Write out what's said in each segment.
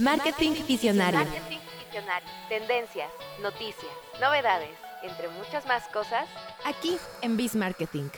Marketing Visionario. Marketing visionario. Tendencias, noticias, novedades, entre muchas más cosas. Aquí en Biz Marketing.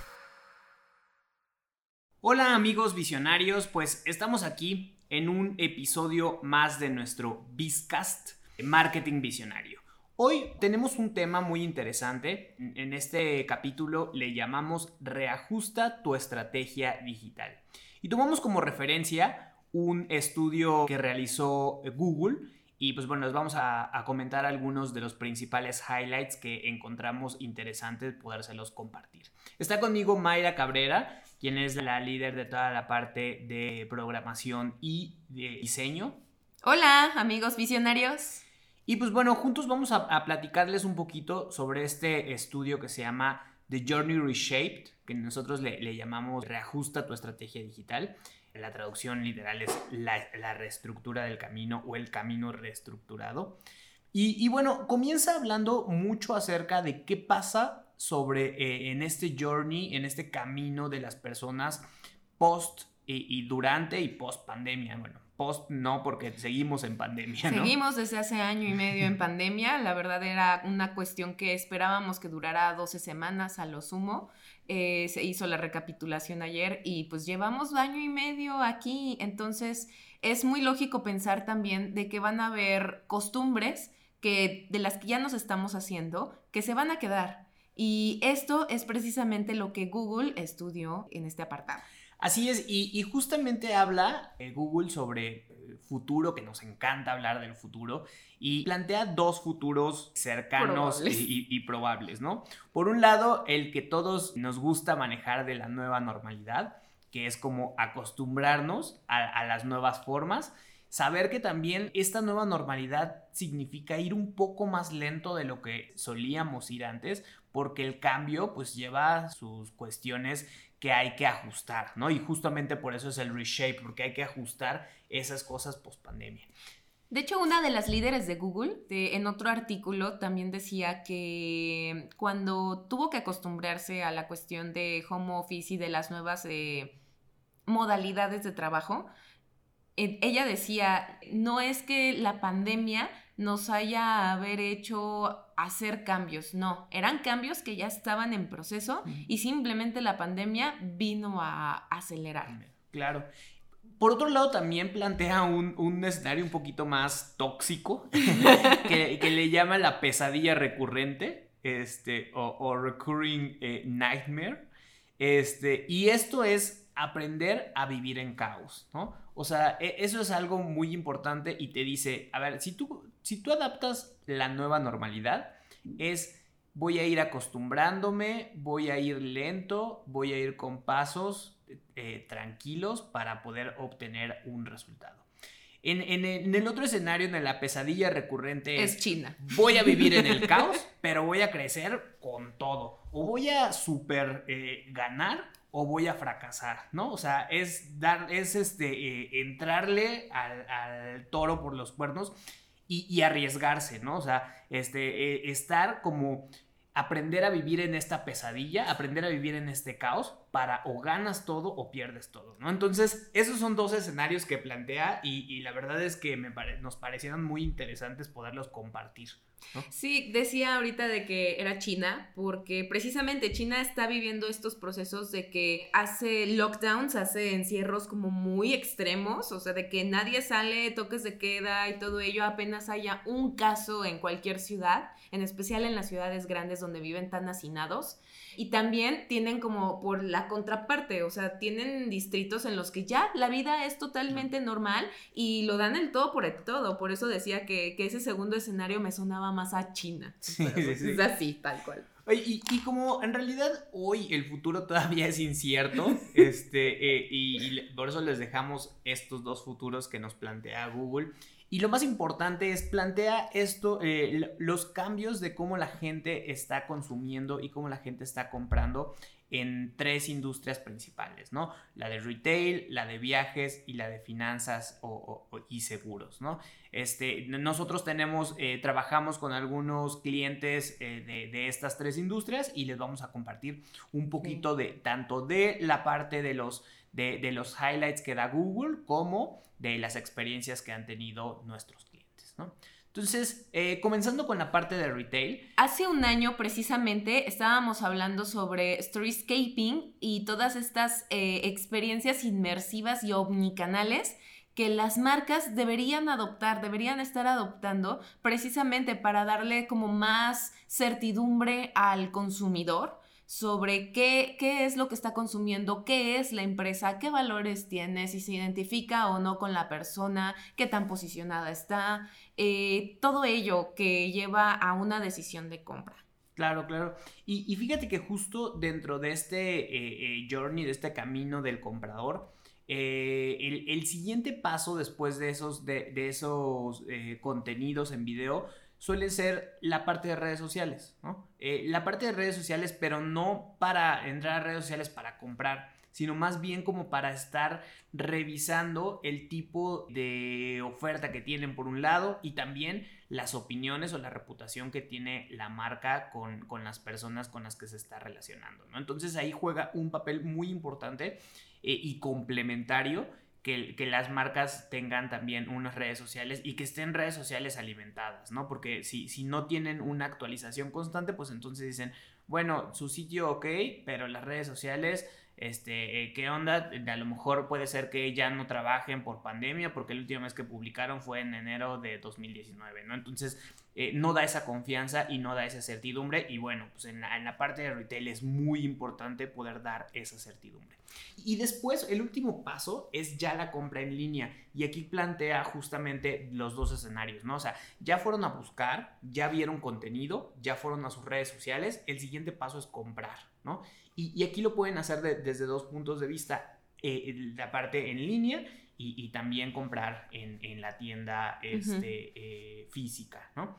Hola amigos visionarios, pues estamos aquí en un episodio más de nuestro Bizcast Marketing Visionario. Hoy tenemos un tema muy interesante. En este capítulo le llamamos Reajusta tu estrategia digital. Y tomamos como referencia un estudio que realizó Google y pues bueno, les vamos a, a, comentar algunos de los principales highlights que encontramos interesantes podérselos compartir. Está conmigo Mayra Cabrera, quien es la líder de toda la parte de programación y de diseño. Hola amigos visionarios. Y pues bueno, juntos vamos a, a platicarles un poquito sobre este estudio que se llama The Journey Reshaped, que nosotros le, le llamamos Reajusta tu estrategia digital. La traducción literal es la, reestructura del camino o el camino reestructurado. Y, y, bueno, comienza hablando mucho acerca de qué pasa sobre eh, en este journey, en este camino de las personas post y, y durante y post pandemia. Bueno, post no porque seguimos en pandemia. ¿no? Seguimos desde hace año y medio en pandemia. La verdad era una cuestión que esperábamos que durara 12 semanas a lo sumo. Eh, se hizo la recapitulación ayer y pues llevamos año y medio aquí, entonces es muy lógico pensar también de que van a haber costumbres que de las que ya nos estamos haciendo que se van a quedar. Y esto es precisamente lo que Google estudió en este apartado. Así es, y, y justamente habla eh, Google sobre futuro, que nos encanta hablar del futuro, y plantea dos futuros cercanos Probables. y, y, y, probables, ¿no? Por un lado, el que todos nos gusta manejar de la nueva normalidad, que es como acostumbrarnos a, a las nuevas formas, saber que también esta nueva normalidad significa ir un poco más lento de lo que solíamos ir antes, porque el cambio pues lleva sus cuestiones que hay que ajustar, ¿no? Y justamente por eso es el reshape, porque hay que ajustar esas cosas post pandemia. De hecho, una de las líderes de Google, en otro artículo, también decía que cuando tuvo que acostumbrarse a la cuestión de home office y de las nuevas eh, modalidades de trabajo, ella decía, no es que la pandemia nos haya haber hecho hacer cambios, no, eran cambios que ya estaban en proceso y simplemente la pandemia vino a acelerar. Claro. Por otro lado, también plantea un, un escenario un poquito más tóxico, que, que, le llama la pesadilla recurrente, este, o, o recurring eh, nightmare. Este, y esto es aprender a vivir en caos, ¿no? O sea, eso es algo muy importante y te dice, a ver, si tú, si tú adaptas la nueva normalidad, es voy a ir acostumbrándome, voy a ir lento, voy a ir con pasos eh, tranquilos para poder obtener un resultado. En, en, en, el otro escenario, en la pesadilla recurrente es, es China. Voy a vivir en el caos, pero voy a crecer con todo. O voy a super eh, ganar o voy a fracasar, ¿no? O sea, es dar, es este, eh, entrarle al, al, toro por los cuernos y, y, arriesgarse, ¿no? O sea, este, eh, estar como aprender a vivir en esta pesadilla, aprender a vivir en este caos para o ganas todo o pierdes todo, ¿no? Entonces, esos son dos escenarios que plantea y, la verdad es que me pare, nos parecieron muy interesantes poderlos compartir. ¿no? Sí, decía ahorita de que era China, porque precisamente China está viviendo estos procesos de que hace lockdowns, hace encierros como muy extremos, o sea, de que nadie sale, toques de queda y todo ello, apenas haya un caso en cualquier ciudad, en especial en las ciudades grandes donde viven tan hacinados. Y también tienen como por la contraparte, o sea, tienen distritos en los que ya la vida es totalmente normal y lo dan el todo por el todo. Por eso decía que, que ese segundo escenario me sonaba más a China. Sí, pues sí. Es así, tal cual. Y, como en realidad hoy el futuro todavía es incierto, este, eh, y, y, por eso les dejamos estos dos futuros que nos plantea Google. Y lo más importante es plantea esto, eh, los cambios de cómo la gente está consumiendo y cómo la gente está comprando en tres industrias principales, ¿no? La de retail, la de viajes y la de finanzas y seguros, ¿no? Este, nosotros tenemos, eh, trabajamos con algunos clientes eh, de, estas tres industrias y les vamos a compartir un poquito de tanto de la parte de los, de, de los highlights que da Google como de las experiencias que han tenido nuestros clientes, ¿no? Entonces, eh, comenzando con la parte de retail. Hace un año precisamente estábamos hablando sobre storyscaping y todas estas eh, experiencias inmersivas y omnicanales que las marcas deberían adoptar, deberían estar adoptando precisamente para darle como más certidumbre al consumidor sobre qué, qué es lo que está consumiendo, qué es la empresa, qué valores tiene, si se identifica o no con la persona, qué tan posicionada está, eh, todo ello que lleva a una decisión de compra. Claro, claro. Y, fíjate que justo dentro de este eh, eh, journey, de este camino del comprador, el, siguiente paso después de esos, de, de esos contenidos en video suele ser la parte de redes sociales. Eh, la parte de redes sociales, pero no para entrar a redes sociales para comprar, sino más bien como para estar revisando el tipo de oferta que tienen por un lado y también las opiniones o la reputación que tiene la marca con, con las personas con las que se está relacionando, ¿no? Entonces ahí juega un papel muy importante eh, y complementario que, las marcas tengan también unas redes sociales y que estén redes sociales alimentadas, ¿no? Porque si, si no tienen una actualización constante, pues entonces dicen, bueno, su sitio ok, pero las redes sociales este, eh, ¿qué onda? A lo mejor puede ser que ya no trabajen por pandemia, porque el último mes que publicaron fue en enero de 2019, ¿no? Entonces, eh, no da esa confianza y no da esa certidumbre. Y bueno, pues en la, en la, parte de retail es muy importante poder dar esa certidumbre. Y después, el último paso es ya la compra en línea. Y aquí plantea justamente los dos escenarios, ¿no? O sea, ya fueron a buscar, ya vieron contenido, ya fueron a sus redes sociales. El siguiente paso es comprar, ¿no? Y, aquí lo pueden hacer desde dos puntos de vista. Eh, la parte en línea y, también comprar en, la tienda este, eh, física, ¿no?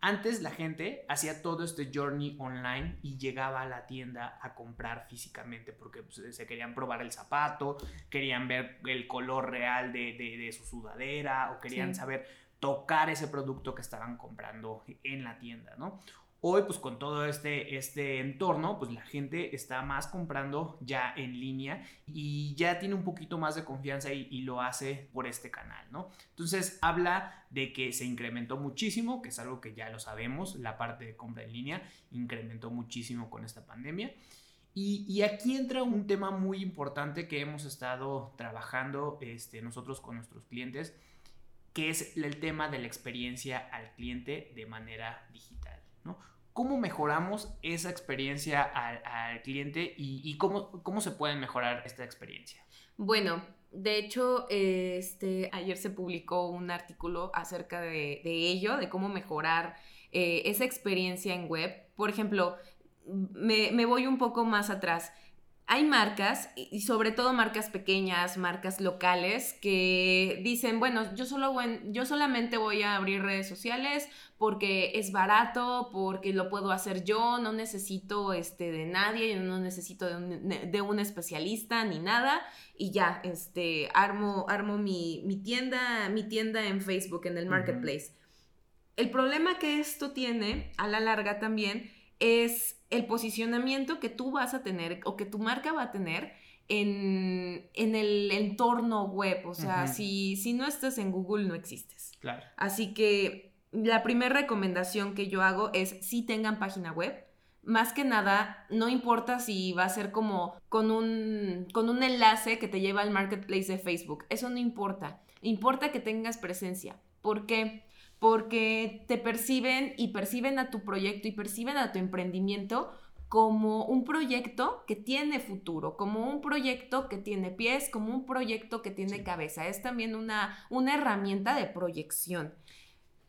Antes la gente hacía todo este journey online y llegaba a la tienda a comprar físicamente porque pues, se querían probar el zapato, querían ver el color real de, su sudadera o querían saber tocar ese producto que estaban comprando en la tienda, ¿no? Hoy, pues con todo este, este entorno, pues la gente está más comprando ya en línea y ya tiene un poquito más de confianza y, lo hace por este canal, ¿no? Entonces habla de que se incrementó muchísimo, que es algo que ya lo sabemos, la parte de compra en línea incrementó muchísimo con esta pandemia. Y, y, aquí entra un tema muy importante que hemos estado trabajando este, nosotros con nuestros clientes, que es el tema de la experiencia al cliente de manera digital. ¿Cómo mejoramos esa experiencia al, cliente y, cómo, cómo se puede mejorar esta experiencia? Bueno, de hecho, este, ayer se publicó un artículo acerca de, ello, de cómo mejorar eh, esa experiencia en web. Por ejemplo, me, me voy un poco más atrás hay marcas, y sobre todo marcas pequeñas, marcas locales, que dicen, bueno, yo, solo yo solamente voy a abrir redes sociales porque es barato, porque lo puedo hacer yo, no necesito este, de nadie, yo no necesito de un, especialista ni nada, y ya, este, armo, armo mi, tienda, mi tienda en Facebook, en el marketplace. El problema que esto tiene, a la larga también, es el posicionamiento que tú vas a tener o que tu marca va a tener en, el entorno web. O sea, si, si no estás en Google, no existes. Claro. Así que la primera recomendación que yo hago es si tengan página web. Más que nada, no importa si va a ser como con un, con un enlace que te lleva al marketplace de Facebook. Eso no importa. Importa que tengas presencia. ¿Por qué? Porque te perciben y perciben a tu proyecto y perciben a tu emprendimiento como un proyecto que tiene futuro, como un proyecto que tiene pies, como un proyecto que tiene cabeza. Es también una, una herramienta de proyección.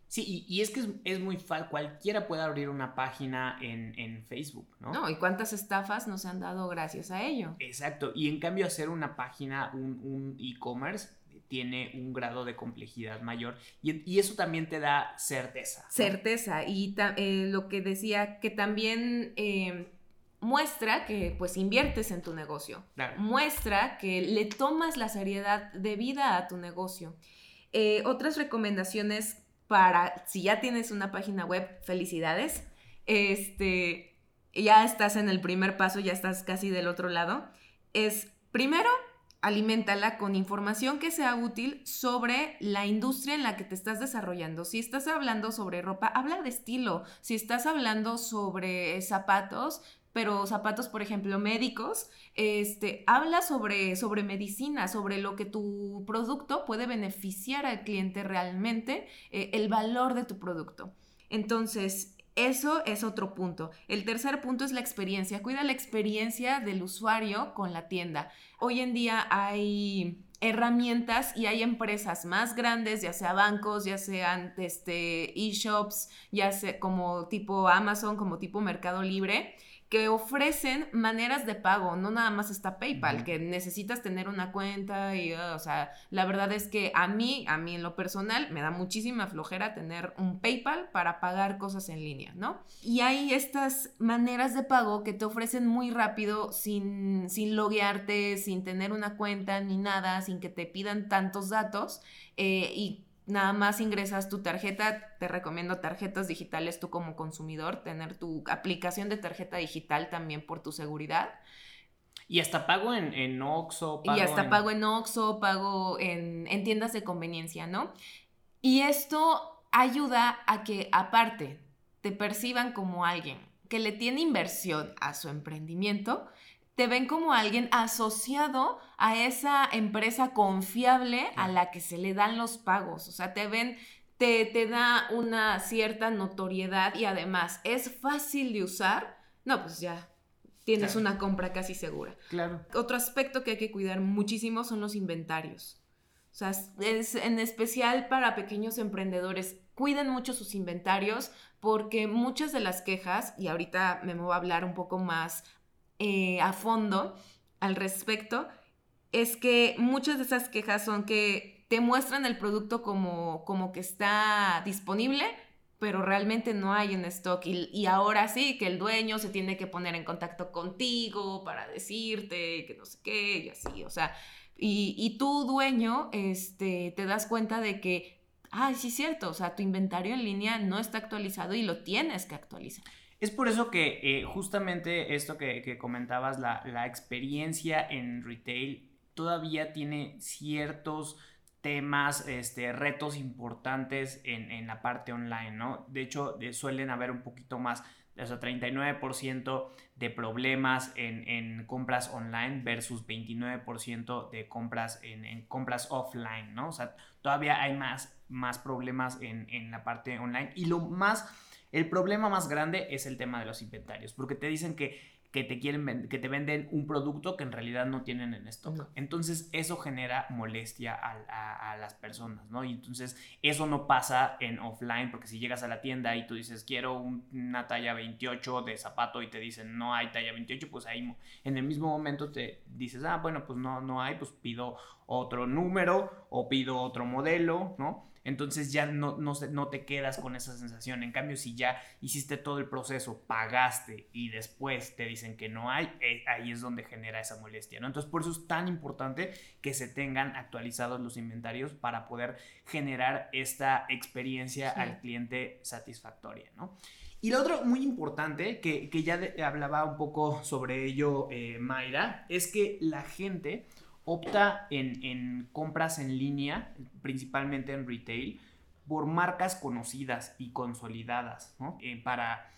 Sí, y, es que es, muy fácil, cualquiera puede abrir una página en, Facebook, ¿no? No, y cuántas estafas nos han dado gracias a ello. Exacto, y en cambio hacer una página, un e-commerce, tiene un grado de complejidad mayor y, eso también te da certeza. Certeza y eh, lo que decía que también eh, muestra que pues inviertes en tu negocio. Muestra que le tomas la seriedad de vida a tu negocio. Eh, otras recomendaciones para, si ya tienes una página web, felicidades. Este, ya estás en el primer paso, ya estás casi del otro lado. Es, primero, aliméntala con información que sea útil sobre la industria en la que te estás desarrollando. Si estás hablando sobre ropa, habla de estilo. Si estás hablando sobre zapatos, pero zapatos, por ejemplo, médicos, este, habla sobre, sobre medicina, sobre lo que tu producto puede beneficiar al cliente realmente, eh, el valor de tu producto. Entonces, eso es otro punto. El tercer punto es la experiencia. Cuida la experiencia del usuario con la tienda. Hoy en día hay herramientas y hay empresas más grandes, ya sea bancos, ya sean este, e-shops, ya sea como tipo Amazon, como tipo Mercado Libre, que ofrecen maneras de pago, no nada más está PayPal, que necesitas tener una cuenta y, ah, o sea, la verdad es que a mí, a mí en lo personal, me da muchísima flojera tener un PayPal para pagar cosas en línea, ¿no? Y hay estas maneras de pago que te ofrecen muy rápido, sin, sin loguearte, sin tener una cuenta ni nada, sin que te pidan tantos datos, eh, y nada más ingresas tu tarjeta, te recomiendo tarjetas digitales tú como consumidor, tener tu aplicación de tarjeta digital también por tu seguridad. Y hasta pago en, en Oxxo. y hasta pago en Oxxo, pago en, en tiendas de conveniencia, ¿no? Y esto ayuda a que aparte te perciban como alguien que le tiene inversión a su emprendimiento, te ven como alguien asociado a esa empresa confiable a la que se le dan los pagos. O sea, te ven, te, te da una cierta notoriedad y además es fácil de usar. No, pues ya tienes una compra casi segura. Claro. Otro aspecto que hay que cuidar muchísimo son los inventarios. O sea, es en especial para pequeños emprendedores. Cuiden mucho sus inventarios porque muchas de las quejas, y ahorita me voy a hablar un poco más eh, a fondo al respecto es que muchas de esas quejas son que te muestran el producto como, como que está disponible, pero realmente no hay en stock. Y, ahora sí, que el dueño se tiene que poner en contacto contigo para decirte que no sé qué, y así, o sea, y, y tú, dueño, este, te das cuenta de que, ay, sí es cierto, o sea, tu inventario en línea no está actualizado y lo tienes que actualizar. Es por eso que eh, justamente esto que, comentabas, la, experiencia en retail todavía tiene ciertos temas, este, retos importantes en, la parte online, ¿no? De hecho, suelen haber un poquito más, o sea, 39% de problemas en, compras online versus 29% de compras en, compras offline, ¿no? O sea, todavía hay más, más problemas en, en la parte online. Y lo más el problema más grande es el tema de los inventarios, porque te dicen que, que te quieren que te venden un producto que en realidad no tienen en stock. Entonces eso genera molestia a, las personas, ¿no? Y entonces eso no pasa en offline, porque si llegas a la tienda y tú dices quiero una talla 28 de zapato y te dicen no hay talla 28, pues ahí en el mismo momento te dices, ah, bueno, pues no, no hay, pues pido otro número o pido otro modelo, ¿no? Entonces ya no, no, no, te quedas con esa sensación. En cambio, si ya hiciste todo el proceso, pagaste y después te dicen que no hay, eh, ahí es donde genera esa molestia, ¿no? Entonces, por eso es tan importante que se tengan actualizados los inventarios para poder generar esta experiencia al cliente satisfactoria, ¿no? Y lo otro muy importante, que, ya hablaba un poco sobre ello eh, Mayra, es que la gente opta en, compras en línea, principalmente en retail, por marcas conocidas y consolidadas, ¿no? Eh, para,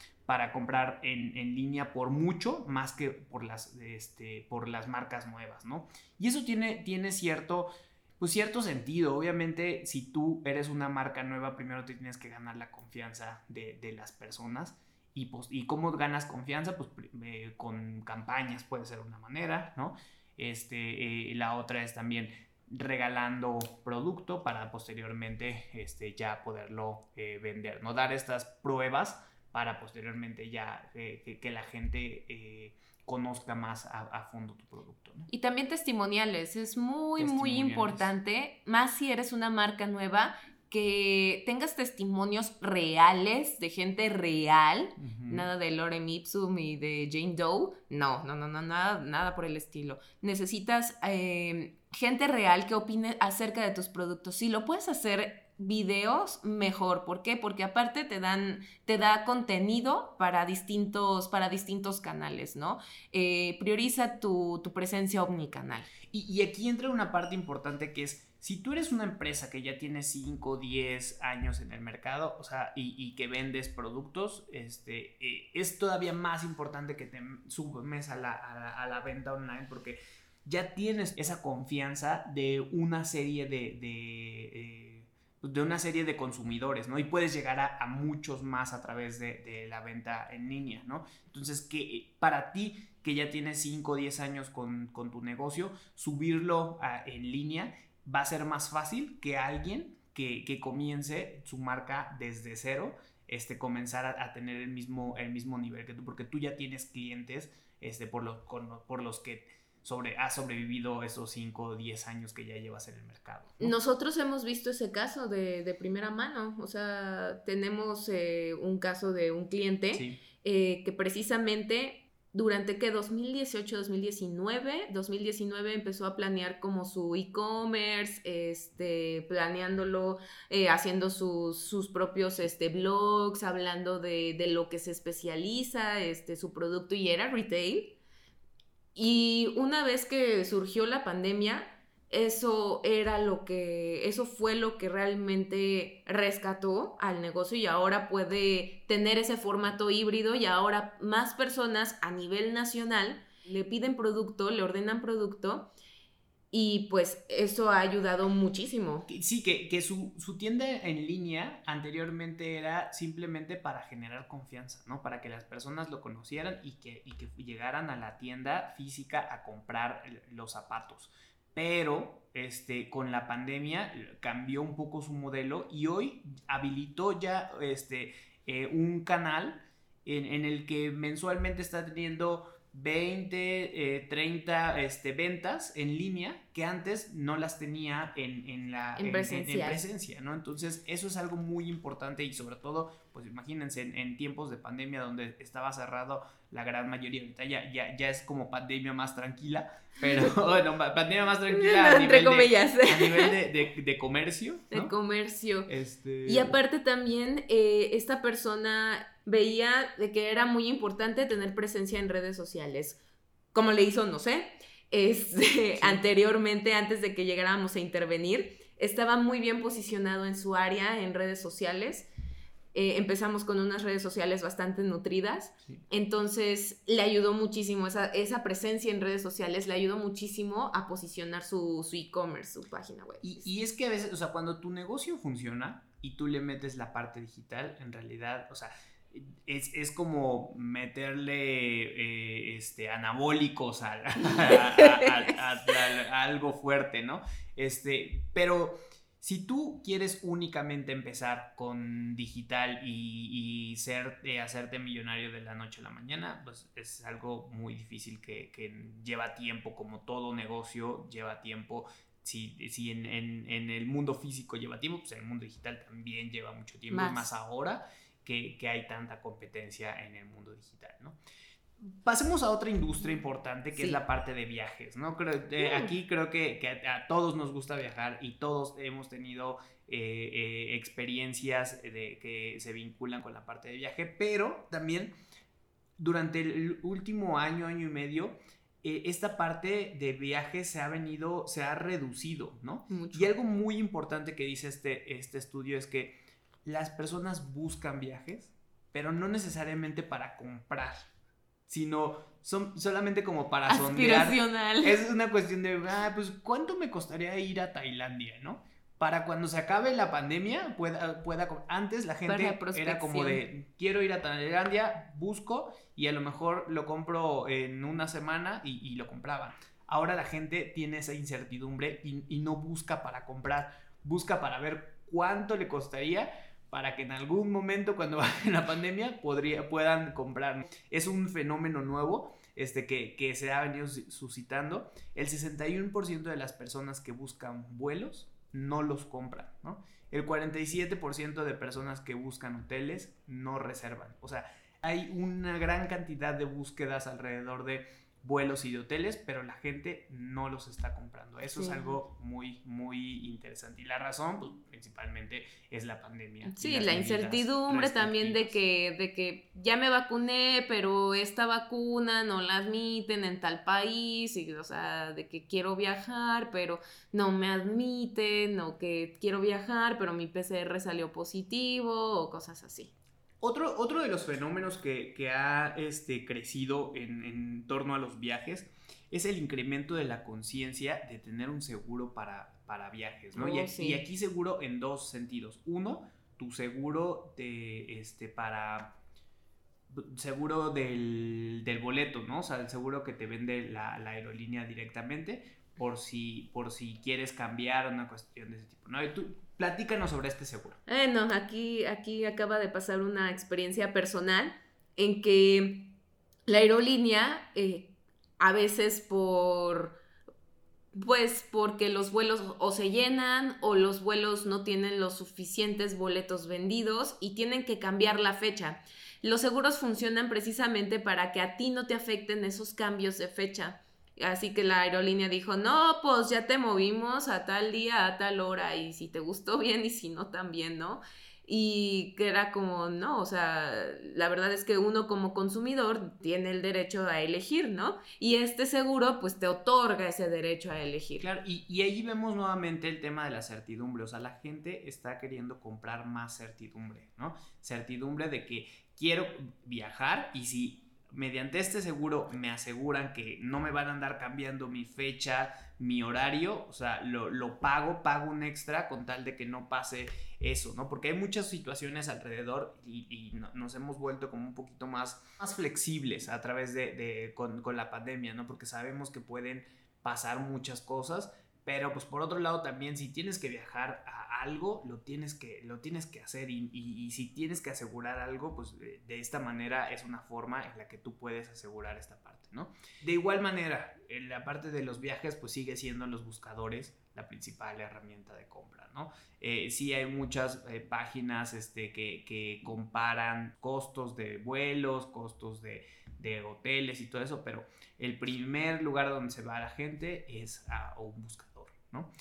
comprar en, línea por mucho más que por las, este, marcas nuevas, ¿no? Y eso tiene, pues cierto sentido. Obviamente, si tú eres una marca nueva, primero te tienes que ganar la confianza de, las personas. Y, pues, ¿Y cómo ganas confianza? Pues eh, con campañas puede ser una manera, ¿no? Este, eh, la otra es también regalando producto para posteriormente este, ya poderlo eh, vender, ¿no? Dar estas pruebas para posteriormente ya eh, que, la gente conozca más a, fondo tu producto. Y también testimoniales, es muy, muy importante, más si eres una marca nueva, que tengas testimonios reales de gente real, nada de Lorem Ipsum y de Jane Doe, no, no, no, no, nada, nada por el estilo. Necesitas eh, gente real que opine acerca de tus productos. Si lo puedes hacer videos, mejor. ¿Por qué? Porque aparte te dan, te da contenido para distintos, para distintos canales, ¿no? Eh, prioriza tu, tu presencia omnicanal. Y, y aquí entra una parte importante que es, si tú eres una empresa que ya tiene 5, 10 años en el mercado, o sea, y, y que vendes productos, este, eh, es todavía más importante que te subes a la, a la, venta online porque ya tienes esa confianza de una serie de... de eh, de una serie de consumidores, ¿no? Y puedes llegar a, muchos más a través de, la venta en línea, ¿no? Entonces, que para ti, que ya tienes 5 o 10 años con, con, tu negocio, subirlo en línea va a ser más fácil que alguien que, que comience su marca desde cero, este, comenzar a, a, tener el mismo, el mismo nivel que tú, porque tú ya tienes clientes este, por, lo, con, por los que sobre, has sobrevivido esos 5 o 10 años que ya llevas en el mercado. ¿no? Nosotros hemos visto ese caso de, de primera mano, o sea, tenemos eh, un caso de un cliente sí. eh, que precisamente durante que 2018, 2019, 2019 empezó a planear como su e-commerce, este, planeándolo, eh, haciendo sus, sus, propios este, blogs, hablando de, de, lo que se especializa, este, su producto y era retail. Y una vez que surgió la pandemia, eso era lo que, eso fue lo que realmente rescató al negocio y ahora puede tener ese formato híbrido y ahora más personas a nivel nacional le piden producto, le ordenan producto y pues eso ha ayudado muchísimo. Sí, que, que su, su, tienda en línea anteriormente era simplemente para generar confianza, ¿no? Para que las personas lo conocieran y que, y que llegaran a la tienda física a comprar los zapatos. Pero este, con la pandemia cambió un poco su modelo y hoy habilitó ya este, eh, un canal en, en el que mensualmente está teniendo 20, eh, 30 este, ventas en línea que antes no las tenía en, en la en, presencia. En, en, presencia, ¿no? Entonces, eso es algo muy importante y sobre todo, pues imagínense, en, tiempos de pandemia donde estaba cerrado la gran mayoría, ahorita ya, ya, ya es como pandemia más tranquila, pero bueno, pandemia más tranquila a Entre nivel, comillas. De, a nivel de, de, de comercio. ¿no? De comercio. Este... Y aparte también, eh, esta persona veía de que era muy importante tener presencia en redes sociales. Como le hizo, no sé, este, sí. anteriormente, antes de que llegáramos a intervenir, estaba muy bien posicionado en su área en redes sociales. Eh, empezamos con unas redes sociales bastante nutridas, sí. entonces le ayudó muchísimo, esa, esa, presencia en redes sociales le ayudó muchísimo a posicionar su e-commerce, su, su, página web. Y, y, es que a veces, o sea, cuando tu negocio funciona y tú le metes la parte digital, en realidad, o sea, es, es, como meterle eh, este, anabólicos a, a, a, a, algo fuerte, ¿no? Este, pero si tú quieres únicamente empezar con digital y, y ser, eh, hacerte millonario de la noche a la mañana, pues es algo muy difícil que, que lleva tiempo, como todo negocio lleva tiempo. Si, si en, en, en, el mundo físico lleva tiempo, pues en el mundo digital también lleva mucho tiempo, más, más ahora que, que, hay tanta competencia en el mundo digital, ¿no? Pasemos a otra industria importante que sí. es la parte de viajes, ¿no? Creo, eh, aquí creo que, que a, a, todos nos gusta viajar y todos hemos tenido eh, eh, experiencias de, que se vinculan con la parte de viaje, pero también durante el último año, año y medio, esta parte de viajes se ha venido, se ha reducido, ¿no? Mucho. Y algo muy importante que dice este, este estudio es que las personas buscan viajes, pero no necesariamente para comprar, sino son solamente como para sondear. Es una cuestión de, ah, pues, ¿cuánto me costaría ir a Tailandia, no? Para cuando se acabe la pandemia, pueda, pueda antes la gente era como de, quiero ir a Tailandia, busco y a lo mejor lo compro en una semana y, y lo compraba. Ahora la gente tiene esa incertidumbre y, y no busca para comprar, busca para ver cuánto le costaría para que en algún momento cuando baje la pandemia puedan comprar. Es un fenómeno nuevo este, que, que se ha venido suscitando. El 61% de las personas que buscan vuelos no los compran, ¿no? el 47% de personas que buscan hoteles no reservan. O sea, hay una gran cantidad de búsquedas alrededor de vuelos y de hoteles, pero la gente no los está comprando. Eso es algo muy, muy interesante. Y la razón, pues, principalmente, es la pandemia. Sí, la incertidumbre también de que, de que ya me vacuné, pero esta vacuna no la admiten en tal país, y, o sea, de que quiero viajar, pero no me admiten, o que quiero viajar, pero mi PCR salió positivo, o cosas así. Otro, otro de los fenómenos que, que ha este, crecido en, en torno a los viajes es el incremento de la conciencia de tener un seguro para, para viajes, ¿no? y, Oh, aquí, sí. y aquí seguro en dos sentidos. Uno, tu seguro de, este, para seguro del, del boleto, ¿no? O sea, el seguro que te vende la, la aerolínea directamente por si, por si quieres cambiar una cuestión de ese tipo, ¿no? Y tú, platícanos sobre este seguro. Bueno, aquí, aquí acaba de pasar una experiencia personal en que la aerolínea, eh, a veces por, pues porque los vuelos o se llenan o los vuelos no tienen los suficientes boletos vendidos y tienen que cambiar la fecha. Los seguros funcionan precisamente para que a ti no te afecten esos cambios de fecha. Así que la aerolínea dijo, no, pues ya te movimos a tal día, a tal hora, y si te gustó bien y si no también, ¿no? Y que era como, no, o sea, la verdad es que uno como consumidor tiene el derecho a elegir, ¿no? Y este seguro pues te otorga ese derecho a elegir. Claro, y, y ahí vemos nuevamente el tema de la certidumbre. O sea, la gente está queriendo comprar más certidumbre, ¿no? Certidumbre de que quiero viajar y si mediante este seguro me aseguran que no me van a andar cambiando mi fecha, mi horario, o sea, lo, lo pago, pago un extra con tal de que no pase eso, ¿no? Porque hay muchas situaciones alrededor y, y no- nos hemos vuelto como un poquito más, más flexibles a través de, de- con, con la pandemia, ¿no? Porque sabemos que pueden pasar muchas cosas, pero pues por otro lado también si tienes que viajar a algo, lo tienes que, lo tienes que hacer y, y- si tienes que asegurar algo, pues de, de esta manera es una forma en la que tú puedes asegurar esta parte, ¿no? De igual manera, en la parte de los viajes pues sigue siendo los buscadores la principal herramienta de compra, ¿no? Eh, sí hay muchas eh, páginas este, que, que comparan costos de vuelos, costos de, de hoteles y todo eso, pero el primer lugar donde se va la gente es a un buscador, ¿no?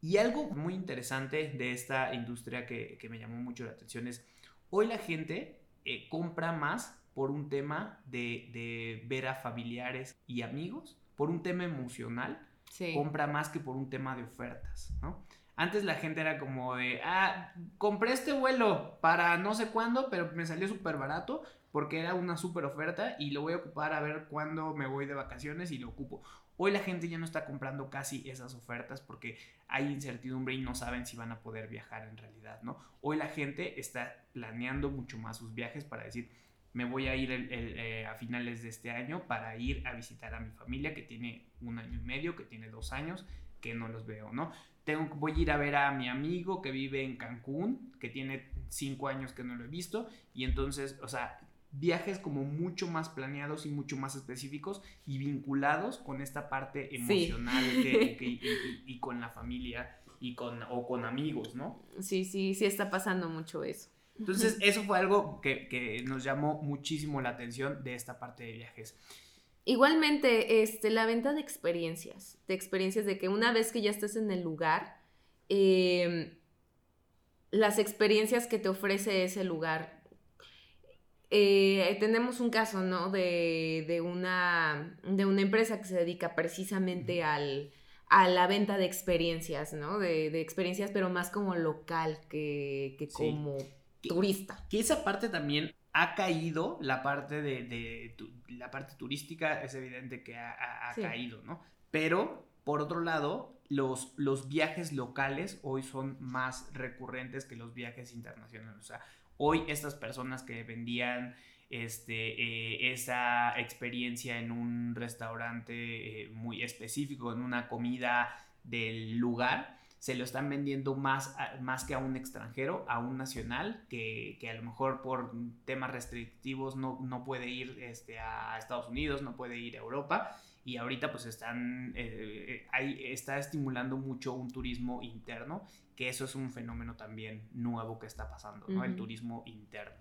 Y algo muy interesante de esta industria que, que me llamó mucho la atención es, hoy la gente eh, compra más por un tema de, de ver a familiares y amigos, por un tema emocional, Sí. compra más que por un tema de ofertas, ¿no? Antes la gente era como de, ah, compré este vuelo para no sé cuándo, pero me salió súper barato porque era una súper oferta y lo voy a ocupar a ver cuándo me voy de vacaciones y lo ocupo. Hoy la gente ya no está comprando casi esas ofertas porque hay incertidumbre y no saben si van a poder viajar en realidad, ¿no? Hoy la gente está planeando mucho más sus viajes para decir, me voy a ir eh, a finales de este año para ir a visitar a mi familia que tiene un año y medio, que tiene dos años, que no los veo, ¿no? Tengo, voy a ir a ver a mi amigo que vive en Cancún, que tiene cinco años que no lo he visto, y entonces, o sea, viajes como mucho más planeados y mucho más específicos y vinculados con esta parte emocional que- que- y, y- y con la familia y con, o con amigos, ¿no? Sí, sí, sí está pasando mucho eso. Entonces, eso fue algo que, que nos llamó muchísimo la atención de esta parte de viajes. Igualmente, este, la venta de experiencias, de experiencias de que una vez que ya estés en el lugar, eh, las experiencias que te ofrece ese lugar. Eh, tenemos un caso, ¿no? De, de una, de una empresa que se dedica precisamente al, a la venta de experiencias, ¿no? De, de experiencias, pero más como local que, que Sí. como turista. Que esa parte también ha caído, la parte de, de tu- la parte turística es evidente que ha, ha- ha Sí. caído, ¿no? Pero, por otro lado, los, los viajes locales hoy son más recurrentes que los viajes internacionales. O sea, hoy estas personas que vendían este, eh, esa experiencia en un restaurante eh, muy específico, en una comida del lugar, se lo están vendiendo más, a- más que a un extranjero, a un nacional, que, que a lo mejor por temas restrictivos no, no puede ir este, a Estados Unidos, no puede ir a Europa. Y ahorita pues están, eh, está estimulando mucho un turismo interno, que eso es un fenómeno también nuevo que está pasando, ¿no? El turismo interno.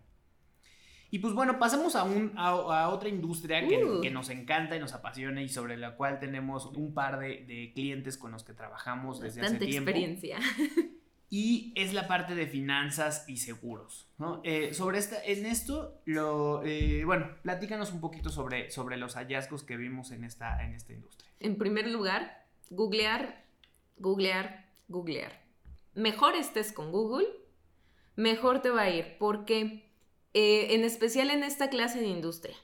Y pues bueno, pasemos a, un, a, a otra industria que, Uh. que nos encanta y nos apasiona y sobre la cual tenemos un par de, de clientes con los que trabajamos desde hace tiempo. experiencia. Y es la parte de finanzas y seguros. ¿no? Eh, sobre esta, en esto, lo, eh, bueno, platícanos un poquito sobre, sobre los hallazgos que vimos en esta, en esta industria. En primer lugar, googlear, googlear, googlear. Mejor estés con Google, mejor te va a ir, porque eh, en especial en esta clase de industria.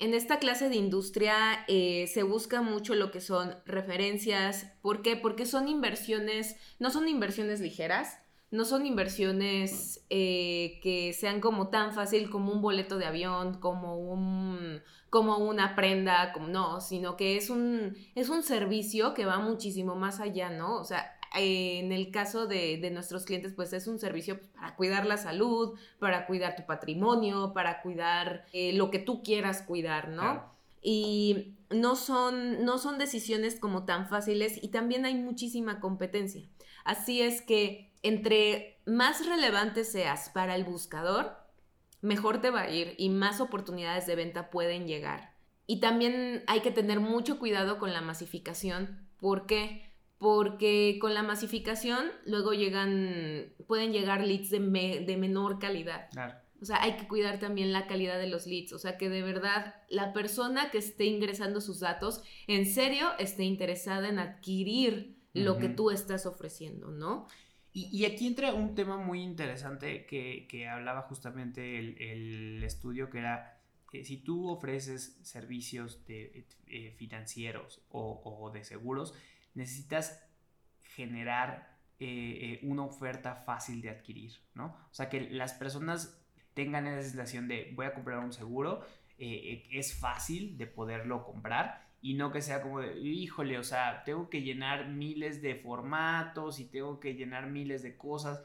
En esta clase de industria eh, se busca mucho lo que son referencias. ¿Por qué? Porque son inversiones, no son inversiones ligeras, no son inversiones eh, que sean como tan fácil como un boleto de avión, como un como una prenda, como no, sino que es un, es un servicio que va muchísimo más allá, ¿no? O sea, en el caso de, de nuestros clientes, pues es un servicio para cuidar la salud, para cuidar tu patrimonio, para cuidar eh, lo que tú quieras cuidar, ¿no? Claro. Y no son, no son decisiones como tan fáciles y también hay muchísima competencia. Así es que entre más relevante seas para el buscador, mejor te va a ir y más oportunidades de venta pueden llegar. Y también hay que tener mucho cuidado con la masificación. ¿Por qué? Porque con la masificación luego llegan, pueden llegar leads de, me- de menor calidad. Claro. O sea, hay que cuidar también la calidad de los leads. O sea, que de verdad la persona que esté ingresando sus datos, en serio, esté interesada en adquirir lo que tú estás ofreciendo, ¿no? Y, y aquí entra un tema muy interesante que, que hablaba justamente el, el estudio, que era que si tú ofreces servicios de, eh, financieros o, o de seguros, necesitas generar eh, eh, una oferta fácil de adquirir, ¿no? O sea, que las personas tengan esa sensación de voy a comprar un seguro, eh, es fácil de poderlo comprar y no que sea como de, híjole, o sea, tengo que llenar miles de formatos y tengo que llenar miles de cosas.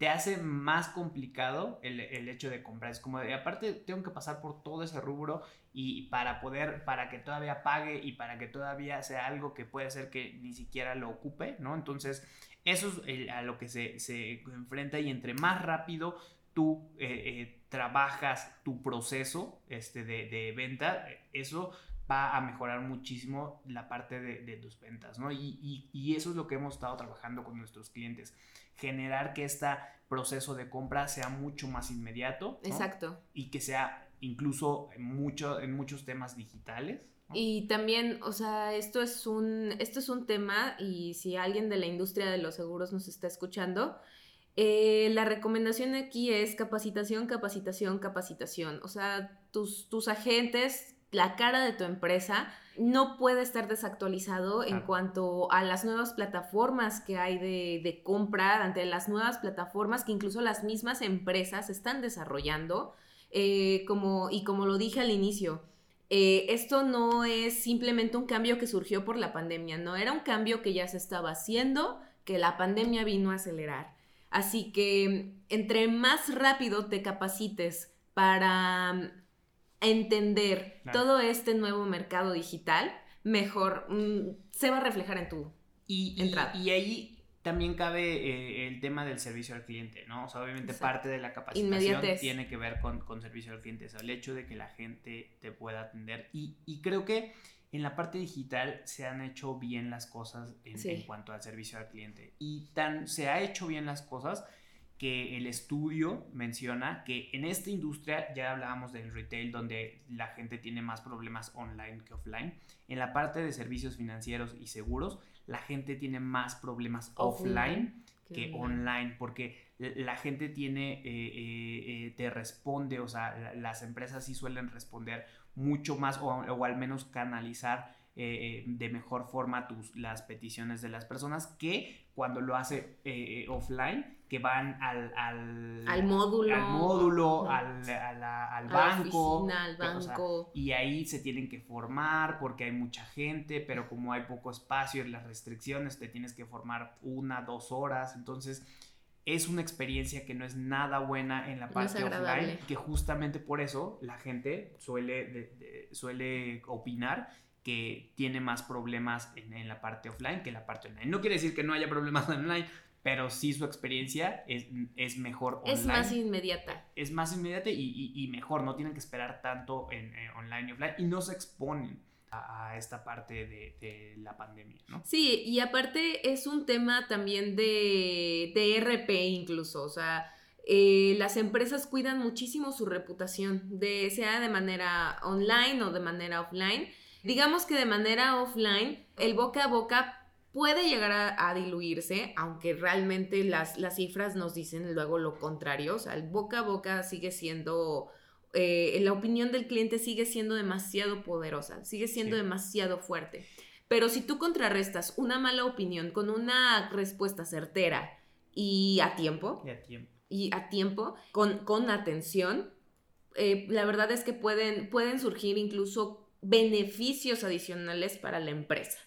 Te hace más complicado el, el hecho de comprar. Es como de, aparte, tengo que pasar por todo ese rubro y para poder, para que todavía pague y para que todavía sea algo que puede ser que ni siquiera lo ocupe, ¿no? Entonces, eso es a lo que se, se enfrenta y entre más rápido tú eh, eh, trabajas tu proceso este, de, de venta, eso va a mejorar muchísimo la parte de, de tus ventas, ¿no? Y, y- y eso es lo que hemos estado trabajando con nuestros clientes, generar que este proceso de compra sea mucho más inmediato ¿no? Exacto. y que sea incluso en, mucho, en muchos temas digitales. ¿no? Y también, o sea, esto es un, esto es un tema y si alguien de la industria de los seguros nos está escuchando, eh, la recomendación aquí es capacitación, capacitación, capacitación. O sea, tus, tus agentes, la cara de tu empresa, no puede estar desactualizado en cuanto a las nuevas plataformas que hay de, de compra, ante las nuevas plataformas que incluso las mismas empresas están desarrollando. eh, como, y como lo dije al inicio, eh, esto no es simplemente un cambio que surgió por la pandemia, no era un cambio que ya se estaba haciendo, que la pandemia vino a acelerar. Así que entre más rápido te capacites para entender Claro. todo este nuevo mercado digital, mejor mm, se va a reflejar en tu... Y, y- entrada. y ahí también cabe eh, el tema del servicio al cliente, ¿no? O sea, obviamente Exacto. parte de la capacitación Inmediatez. tiene que ver con, con servicio al cliente, o sea, el hecho de que la gente te pueda atender. Y, y creo que en la parte digital se han hecho bien las cosas en, Sí. en cuanto al servicio al cliente. Y tan se ha hecho bien las cosas que el estudio menciona que en esta industria, ya hablábamos del retail, donde la gente tiene más problemas online que offline, en la parte de servicios financieros y seguros, la gente tiene más problemas offline, Offline que online, porque la gente tiene, eh, eh, eh, te responde, o sea, la- las empresas sí suelen responder mucho más o, o al menos canalizar eh, de mejor forma tus, las peticiones de las personas que cuando lo hace eh, eh, offline, que van al, al, Al módulo. al, módulo, Ujú. al, a la- al a la banco. oficina, al o sea, banco. y ahí se tienen que formar porque hay mucha gente, pero como hay poco espacio y las restricciones, te tienes que formar una, dos horas. Entonces, es una experiencia que no es nada buena en la No parte offline, que justamente por eso la gente suele, de- de- suele opinar que tiene más problemas en, en, la parte offline que en la parte online. No quiere decir que no haya problemas online, pero sí su experiencia es, es mejor online. Es más inmediata. Es más inmediata y, y, mejor, no tienen que esperar tanto en, online y offline y no se exponen a, esta parte de, de, la pandemia, ¿no? Sí, y aparte es un tema también de, de RP incluso, o sea, eh, las empresas cuidan muchísimo su reputación, de, sea de manera online o de manera offline. Digamos que de manera offline, el boca a boca puede llegar a, diluirse, aunque realmente las, las, cifras nos dicen luego lo contrario, o sea, el boca a boca sigue siendo, eh, la opinión del cliente sigue siendo demasiado poderosa, sigue siendo demasiado fuerte. Pero si tú contrarrestas una mala opinión con una respuesta certera y a tiempo, y a tiempo, y a tiempo con, con atención, eh, la verdad es que pueden, pueden surgir incluso beneficios adicionales para la empresa.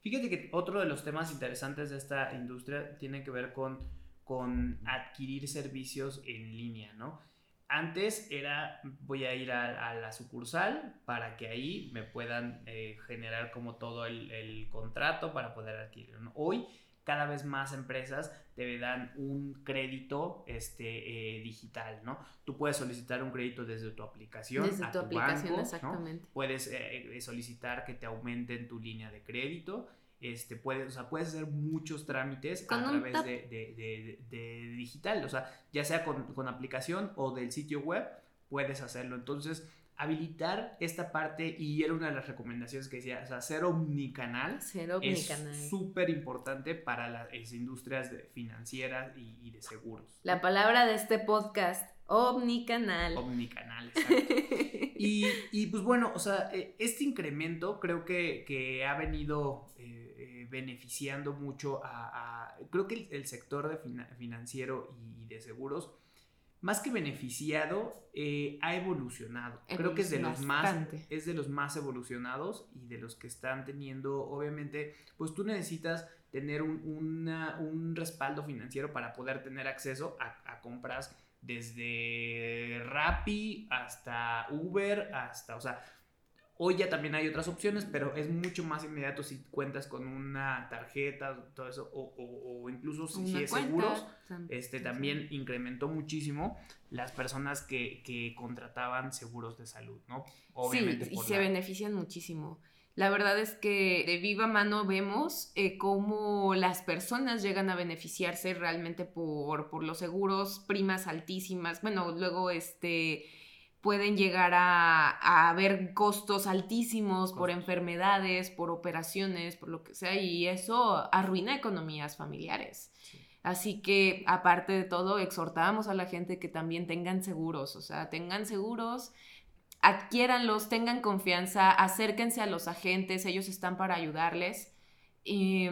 Fíjate que otro de los temas interesantes de esta industria tiene que ver con, con adquirir servicios en línea, ¿no? Antes era, voy a ir a, la sucursal para que ahí me puedan eh, generar como todo el, contrato para poder adquirirlo. Hoy cada vez más empresas te dan un crédito este, eh, digital, ¿no? Tú puedes solicitar un crédito desde tu aplicación. Desde tu, aplicación, exactamente. Puedes eh, solicitar que te aumenten tu línea de crédito. Este, puedes, o sea, puedes hacer muchos trámites a través de, de, digital, o sea, ya sea con, con aplicación o del sitio web, puedes hacerlo. Entonces, habilitar esta parte y era una de las recomendaciones que decía, o sea, ser omnicanal, es súper importante para las industrias financieras y, de seguros. La palabra de este podcast, omnicanal. Omnicanal, exacto. y, y, pues bueno, o sea, e, este incremento creo que, que ha venido eh, eh, beneficiando mucho a, creo que el, sector de financiero y de seguros más que beneficiado, eh, ha evolucionado. Creo que es de, los más, es de los más evolucionados y de los que están teniendo, obviamente, pues tú necesitas tener un, respaldo financiero para poder tener acceso a, a compras desde Rappi hasta Uber, hasta, o sea, Hoy ya también hay otras opciones, pero es mucho más inmediato si cuentas con una tarjeta, todo eso, o, incluso si, es seguros. Este también incrementó muchísimo las personas que, contrataban seguros de salud, ¿no? Obviamente. Sí, y se benefician muchísimo. La verdad es que de viva mano vemos eh, cómo las personas llegan a beneficiarse realmente por, por los seguros, primas altísimas. Bueno, luego este pueden llegar a, haber costos altísimos por enfermedades, por operaciones, por lo que sea, y eso arruina economías familiares. Así que, aparte de todo, exhortamos a la gente que también tengan seguros, o sea, tengan seguros, adquiéranlos, tengan confianza, acérquense a los agentes, ellos están para ayudarles. Y,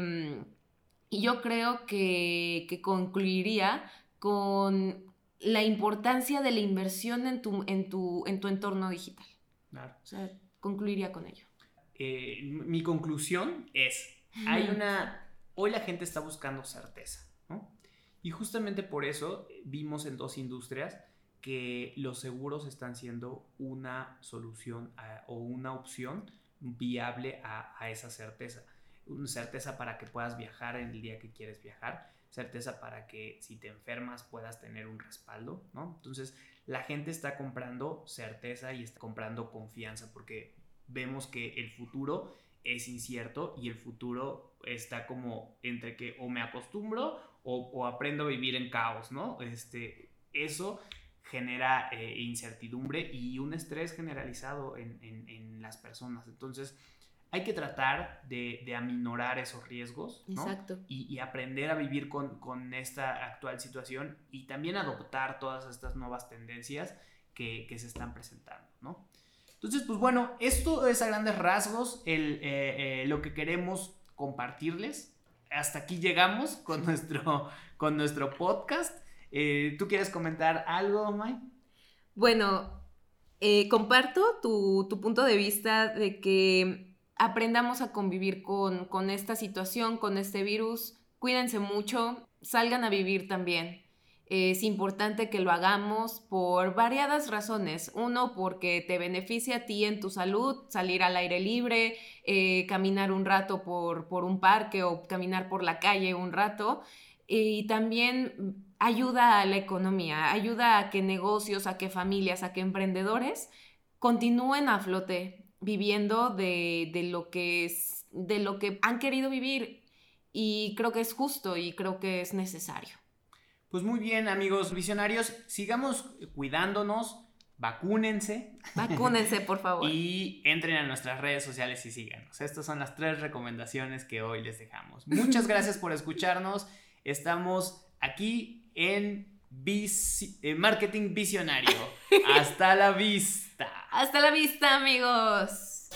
yo creo que, que concluiría con la importancia de la inversión en tu, en tu, en tu entorno digital. Claro. O sea, concluiría con ello. Eh, mi conclusión es, hay una, hoy la gente está buscando certeza, ¿no? Y justamente por eso vimos en dos industrias que los seguros están siendo una solución o una opción viable a, a esa certeza. Una certeza para que puedas viajar en el día que quieres viajar, certeza para que si te enfermas puedas tener un respaldo, ¿no? Entonces, la gente está comprando certeza y está comprando confianza porque vemos que el futuro es incierto y el futuro está como entre que o me acostumbro o, aprendo a vivir en caos, ¿no? Este, eso genera eh, incertidumbre y un estrés generalizado en, en las personas. Entonces, hay que tratar de, de aminorar esos riesgos ¿no? Exacto. Y, aprender a vivir con, esta actual situación y también adoptar todas estas nuevas tendencias que, se están presentando, ¿no? Entonces, pues bueno, esto es a grandes rasgos el, eh, eh, lo que queremos compartirles. Hasta aquí llegamos con nuestro, con nuestro podcast. Eh, ¿Tú quieres comentar algo, May? Bueno, comparto tu, tu punto de vista de que aprendamos a convivir con, esta situación, con este virus. Cuídense mucho, salgan a vivir también. Es importante que lo hagamos por variadas razones. Uno, porque te beneficia a ti en tu salud, salir al aire libre, eh, caminar un rato por, por un parque o caminar por la calle un rato. Y también ayuda a la economía, ayuda a que negocios, a que familias, a que emprendedores continúen a flote viviendo de, de lo que es, de lo que han querido vivir. Y creo que es justo y creo que es necesario. Pues muy bien, amigos visionarios, sigamos cuidándonos, vacúnense. Vacúnense, por favor. y entren a nuestras redes sociales y síganos. Estas son las tres recomendaciones que hoy les dejamos. Muchas gracias por escucharnos. Estamos aquí en, en Marketing Visionario. Hasta la vista. Hasta la vista, amigos.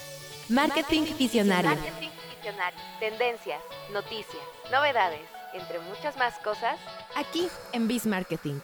Marketing Visionario. Marketing visionario. Tendencias, noticias, novedades, entre muchas más cosas. Aquí en Biz Marketing.